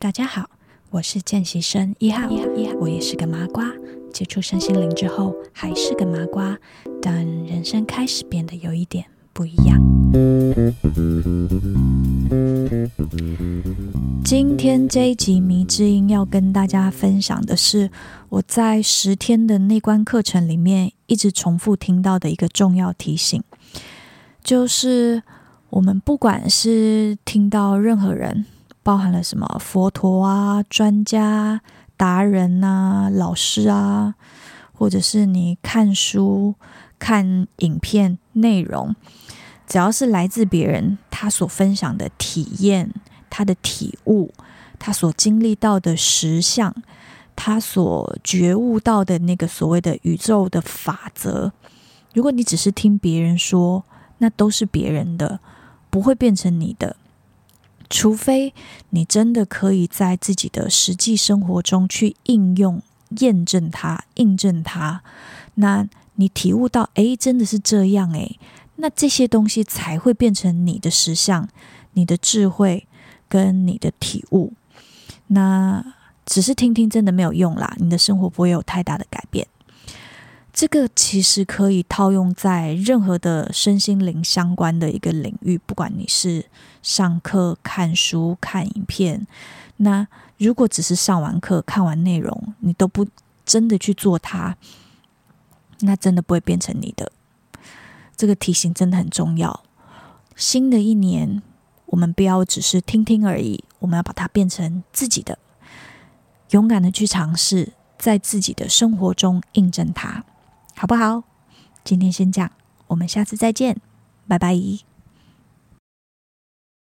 大家好，我是见习生一号，我也是个麻瓜。接触身心灵之后，还是个麻瓜，但人生开始变得有一点不一样。今天这一集谜之音要跟大家分享的是，我在十天的内观课程里面一直重复听到的一个重要提醒，就是我们不管是听到任何人，包含了什么佛陀啊、专家。达人啊，老师啊，或者是你看书、看影片内容，只要是来自别人，他所分享的体验、他的体悟、他所经历到的实相、他所觉悟到的那个所谓的宇宙的法则，如果你只是听别人说，那都是别人的，不会变成你的。除非你真的可以在自己的实际生活中去应用、验证它、印证它，那你体悟到，哎，真的是这样，哎，那这些东西才会变成你的实相、你的智慧跟你的体悟。那只是听听真的没有用啦，你的生活不会有太大的改变。这个其实可以套用在任何的身心灵相关的一个领域，不管你是上课、看书、看影片，那如果只是上完课、看完内容，你都不真的去做它，那真的不会变成你的。这个提醒真的很重要。新的一年，我们不要只是听听而已，我们要把它变成自己的，勇敢的去尝试，在自己的生活中印证它。好不好？今天先这样，我们下次再见，拜拜。